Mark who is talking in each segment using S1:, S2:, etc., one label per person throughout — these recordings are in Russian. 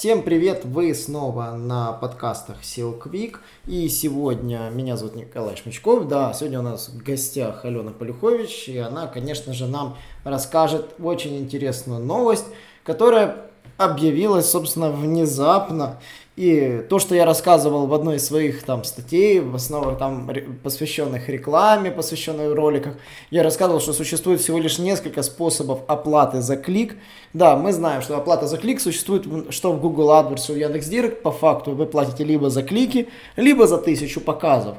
S1: Всем привет! Вы снова на подкастах Silk Week. И сегодня меня зовут Николай Шмичков. Да, сегодня у нас в гостях Алена Полюхович. И она, конечно же, нам расскажет очень интересную новость, которая объявилась, собственно, внезапно. И то, что я рассказывал в одной из своих там статей, в основном там посвященных рекламе, посвященных роликах, я рассказывал, что существует всего лишь несколько способов оплаты за клик. Да, мы знаем, что оплата за клик существует что в Google AdWords, в Яндекс.Директ. По факту вы платите либо за клики, либо за тысячу показов.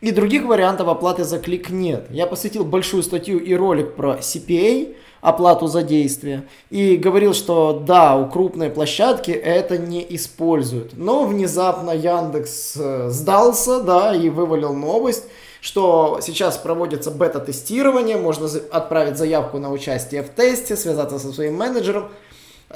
S1: И других вариантов оплаты за клик нет. Я посвятил большую статью и ролик про CPA, оплату за действие. И говорил, что да, у крупной площадки это не используют. Но внезапно Яндекс э, сдался, да, и вывалил новость, что сейчас проводится бета-тестирование, можно отправить заявку на участие в тесте, связаться со своим менеджером,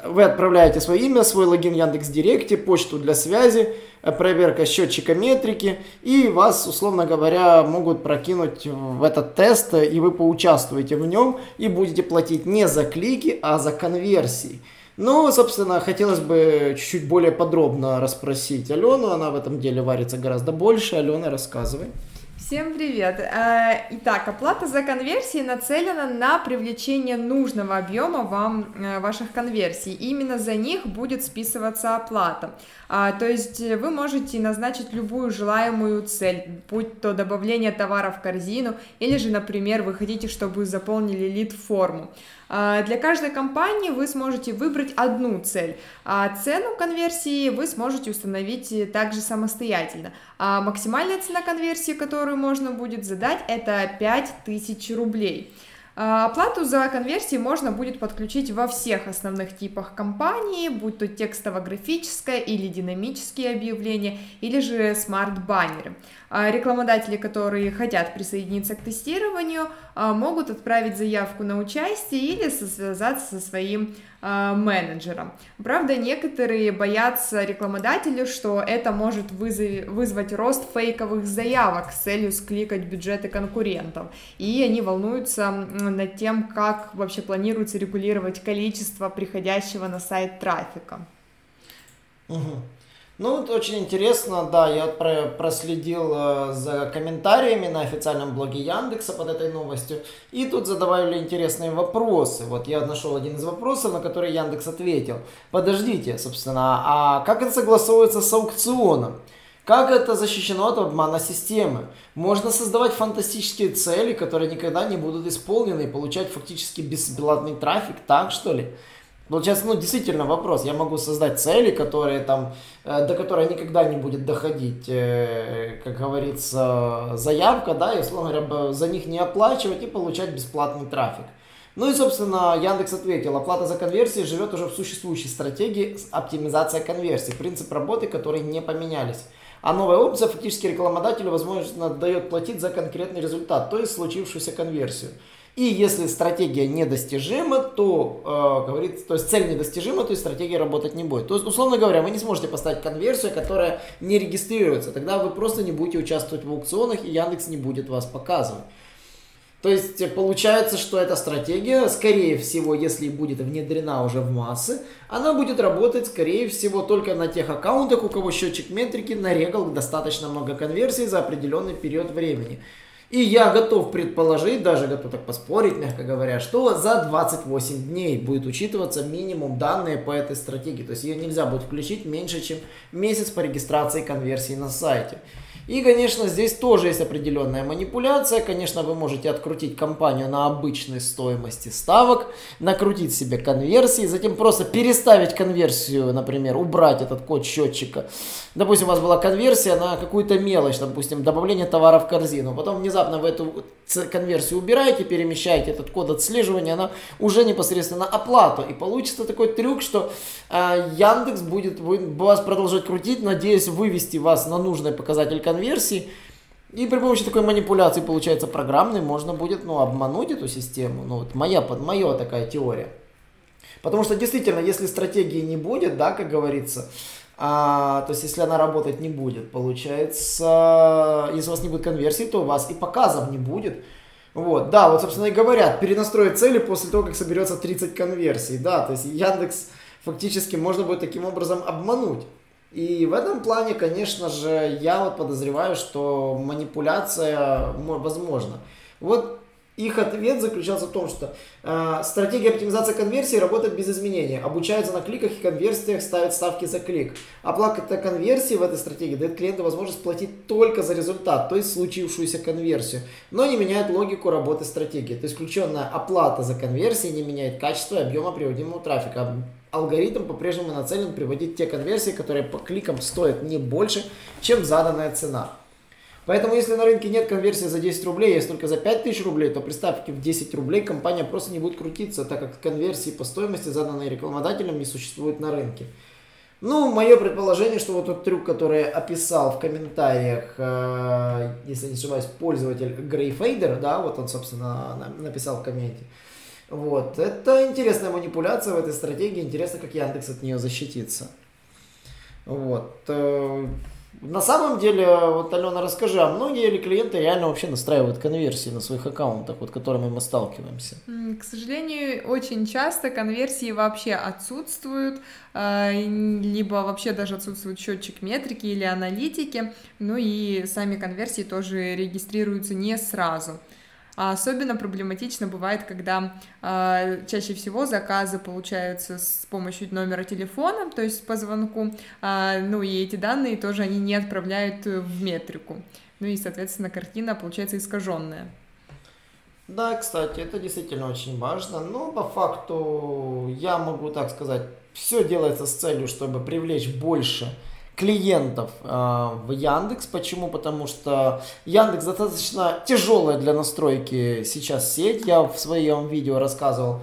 S1: вы отправляете свое имя, свой логин в Яндекс Директе, почту для связи, проверка счетчика метрики, и вас, условно говоря, могут прокинуть в этот тест, и вы поучаствуете в нем, и будете платить не за клики, а за конверсии. Ну, собственно, хотелось бы чуть-чуть более подробно расспросить Алену, она в этом деле варится гораздо больше. Алена, рассказывай.
S2: Всем привет! Э, итак, оплата за конверсии нацелена на привлечение нужного объема вам э, ваших конверсий. Именно за них будет списываться оплата. А, то есть вы можете назначить любую желаемую цель, будь то добавление товара в корзину, или же, например, вы хотите, чтобы заполнили лид-форму. А, для каждой компании вы сможете выбрать одну цель, а цену конверсии вы сможете установить также самостоятельно. А максимальная цена конверсии, которую можно будет задать, это 5000 рублей. А, оплату за конверсии можно будет подключить во всех основных типах компании, будь то текстово-графическое или динамические объявления, или же смарт-баннеры. А, рекламодатели, которые хотят присоединиться к тестированию, а, могут отправить заявку на участие или связаться со своим менеджером. Правда, некоторые боятся рекламодателей, что это может вызвать рост фейковых заявок с целью скликать бюджеты конкурентов. И они волнуются над тем, как вообще планируется регулировать количество приходящего на сайт трафика.
S1: Угу. Ну, вот очень интересно, да, я проследил э, за комментариями на официальном блоге Яндекса под этой новостью, и тут задавали интересные вопросы. Вот я нашел один из вопросов, на который Яндекс ответил. Подождите, собственно, а как это согласовывается с аукционом? Как это защищено от обмана системы? Можно создавать фантастические цели, которые никогда не будут исполнены, и получать фактически бесплатный трафик, так что ли? Получается, ну, действительно вопрос. Я могу создать цели, которые там, э, до которой никогда не будет доходить, э, как говорится, заявка, да, и, условно говоря, за них не оплачивать и получать бесплатный трафик. Ну и, собственно, Яндекс ответил, оплата за конверсии живет уже в существующей стратегии оптимизация конверсий, принцип работы, которые не поменялись. А новая опция фактически рекламодателю возможно дает платить за конкретный результат, то есть случившуюся конверсию. И если стратегия недостижима, то, э, говорит, то есть цель недостижима, то есть стратегия работать не будет. То есть, условно говоря, вы не сможете поставить конверсию, которая не регистрируется. Тогда вы просто не будете участвовать в аукционах, и Яндекс не будет вас показывать. То есть э, получается, что эта стратегия, скорее всего, если будет внедрена уже в массы, она будет работать, скорее всего, только на тех аккаунтах, у кого счетчик метрики нарегал достаточно много конверсий за определенный период времени. И я готов предположить, даже готов так поспорить, мягко говоря, что за 28 дней будет учитываться минимум данные по этой стратегии. То есть ее нельзя будет включить меньше, чем месяц по регистрации конверсии на сайте. И, конечно, здесь тоже есть определенная манипуляция. Конечно, вы можете открутить компанию на обычной стоимости ставок, накрутить себе конверсии, затем просто переставить конверсию, например, убрать этот код счетчика. Допустим, у вас была конверсия на какую-то мелочь, допустим, добавление товара в корзину. Потом внезапно вы эту конверсию убираете, перемещаете этот код отслеживания, она уже непосредственно оплату. И получится такой трюк, что э, Яндекс будет вас продолжать крутить, надеясь вывести вас на нужный показатель конверсии конверсий, И при помощи такой манипуляции, получается, программной, можно будет, ну, обмануть эту систему. Ну, вот моя, под моя такая теория. Потому что действительно, если стратегии не будет, да, как говорится, а, то есть если она работать не будет, получается, если у вас не будет конверсии, то у вас и показов не будет. Вот, да, вот, собственно, и говорят, перенастроить цели после того, как соберется 30 конверсий, да, то есть Яндекс фактически можно будет таким образом обмануть. И в этом плане, конечно же, я вот подозреваю, что манипуляция возможна. Вот их ответ заключался в том, что э, стратегия оптимизации конверсии работает без изменения. Обучается на кликах и конверсиях, ставит ставки за клик. Оплата конверсии в этой стратегии дает клиенту возможность платить только за результат, то есть случившуюся конверсию, но не меняет логику работы стратегии. То есть включенная оплата за конверсии не меняет качество и объема приводимого трафика. Алгоритм по-прежнему нацелен приводить те конверсии, которые по кликам стоят не больше, чем заданная цена. Поэтому, если на рынке нет конверсии за 10 рублей, есть только за 5000 рублей, то при ставке в 10 рублей компания просто не будет крутиться, так как конверсии по стоимости, заданной рекламодателем, не существует на рынке. Ну, мое предположение, что вот тот трюк, который описал в комментариях, э, если не ошибаюсь, пользователь Грейфейдер, да, вот он, собственно, написал в комменте. Вот, это интересная манипуляция в этой стратегии, интересно, как Яндекс от нее защитится. Вот. Э, на самом деле, вот, Алена, расскажи, а многие ли клиенты реально вообще настраивают конверсии на своих аккаунтах, вот, которыми мы сталкиваемся?
S2: К сожалению, очень часто конверсии вообще отсутствуют, а, либо вообще даже отсутствует счетчик метрики или аналитики, ну и сами конверсии тоже регистрируются не сразу. А особенно проблематично бывает, когда э, чаще всего заказы получаются с помощью номера телефона, то есть по звонку, э, ну и эти данные тоже они не отправляют в метрику. Ну и, соответственно, картина получается искаженная.
S1: Да, кстати, это действительно очень важно. Но по факту я могу так сказать, все делается с целью, чтобы привлечь больше клиентов э, в Яндекс. Почему? Потому что Яндекс достаточно тяжелая для настройки сейчас сеть. Я в своем видео рассказывал,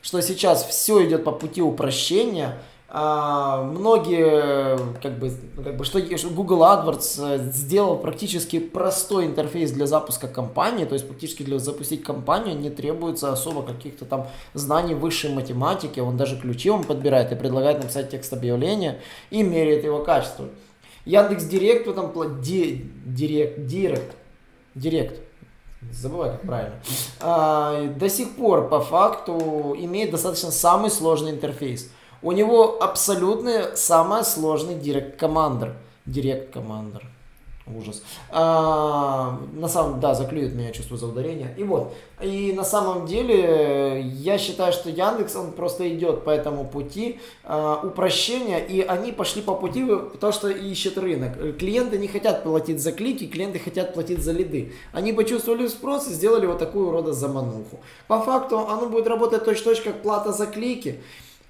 S1: что сейчас все идет по пути упрощения – а, многие, как бы, как бы, что Google AdWords э, сделал практически простой интерфейс для запуска кампании, то есть практически для запустить кампанию не требуется особо каких-то там знаний высшей математики, он даже ключи вам подбирает и предлагает написать текст объявления и меряет его качество. Яндекс Директ в этом плане, Директ, Директ, Директ, забывай как правильно, а, до сих пор по факту имеет достаточно самый сложный интерфейс – у него абсолютно самый сложный директ командер. Директ командер. Ужас. А, на самом да, заклюет меня чувство за ударение. И вот. И на самом деле я считаю, что Яндекс, он просто идет по этому пути а, упрощения, и они пошли по пути то, что ищет рынок. Клиенты не хотят платить за клики, клиенты хотят платить за лиды. Они почувствовали спрос и сделали вот такую рода замануху. По факту оно будет работать точно-точно как плата за клики.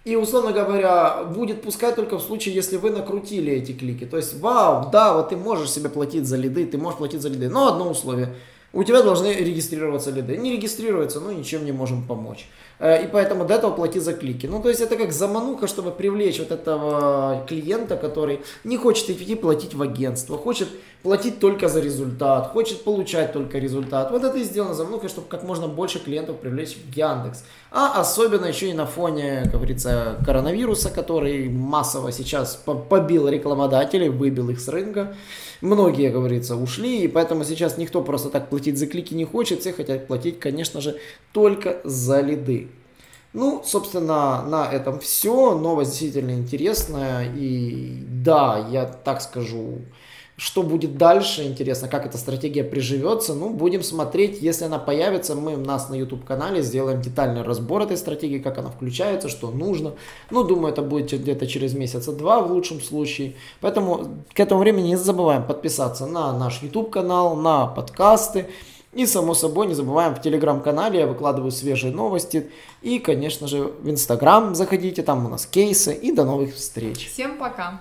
S1: И, условно говоря, будет пускать только в случае, если вы накрутили эти клики. То есть, вау, да, вот ты можешь себе платить за лиды, ты можешь платить за лиды. Но одно условие. У тебя должны регистрироваться лиды. Не регистрируются, ну ничем не можем помочь. Э, и поэтому до этого плати за клики. Ну, то есть это как замануха, чтобы привлечь вот этого клиента, который не хочет идти платить в агентство, хочет платить только за результат, хочет получать только результат. Вот это и сделано заманухой, чтобы как можно больше клиентов привлечь в Яндекс. А особенно еще и на фоне, как говорится, коронавируса, который массово сейчас побил рекламодателей, выбил их с рынка. Многие, как говорится, ушли, и поэтому сейчас никто просто так платить за клики не хочет, все хотят платить, конечно же, только за лиды. Ну, собственно, на этом все. Новость действительно интересная. И да, я так скажу, что будет дальше, интересно, как эта стратегия приживется. Ну, будем смотреть, если она появится, мы у нас на YouTube-канале сделаем детальный разбор этой стратегии, как она включается, что нужно. Ну, думаю, это будет где-то через месяца два в лучшем случае. Поэтому к этому времени не забываем подписаться на наш YouTube-канал, на подкасты. И, само собой, не забываем, в телеграм-канале я выкладываю свежие новости. И, конечно же, в инстаграм заходите, там у нас кейсы. И до новых встреч.
S2: Всем пока.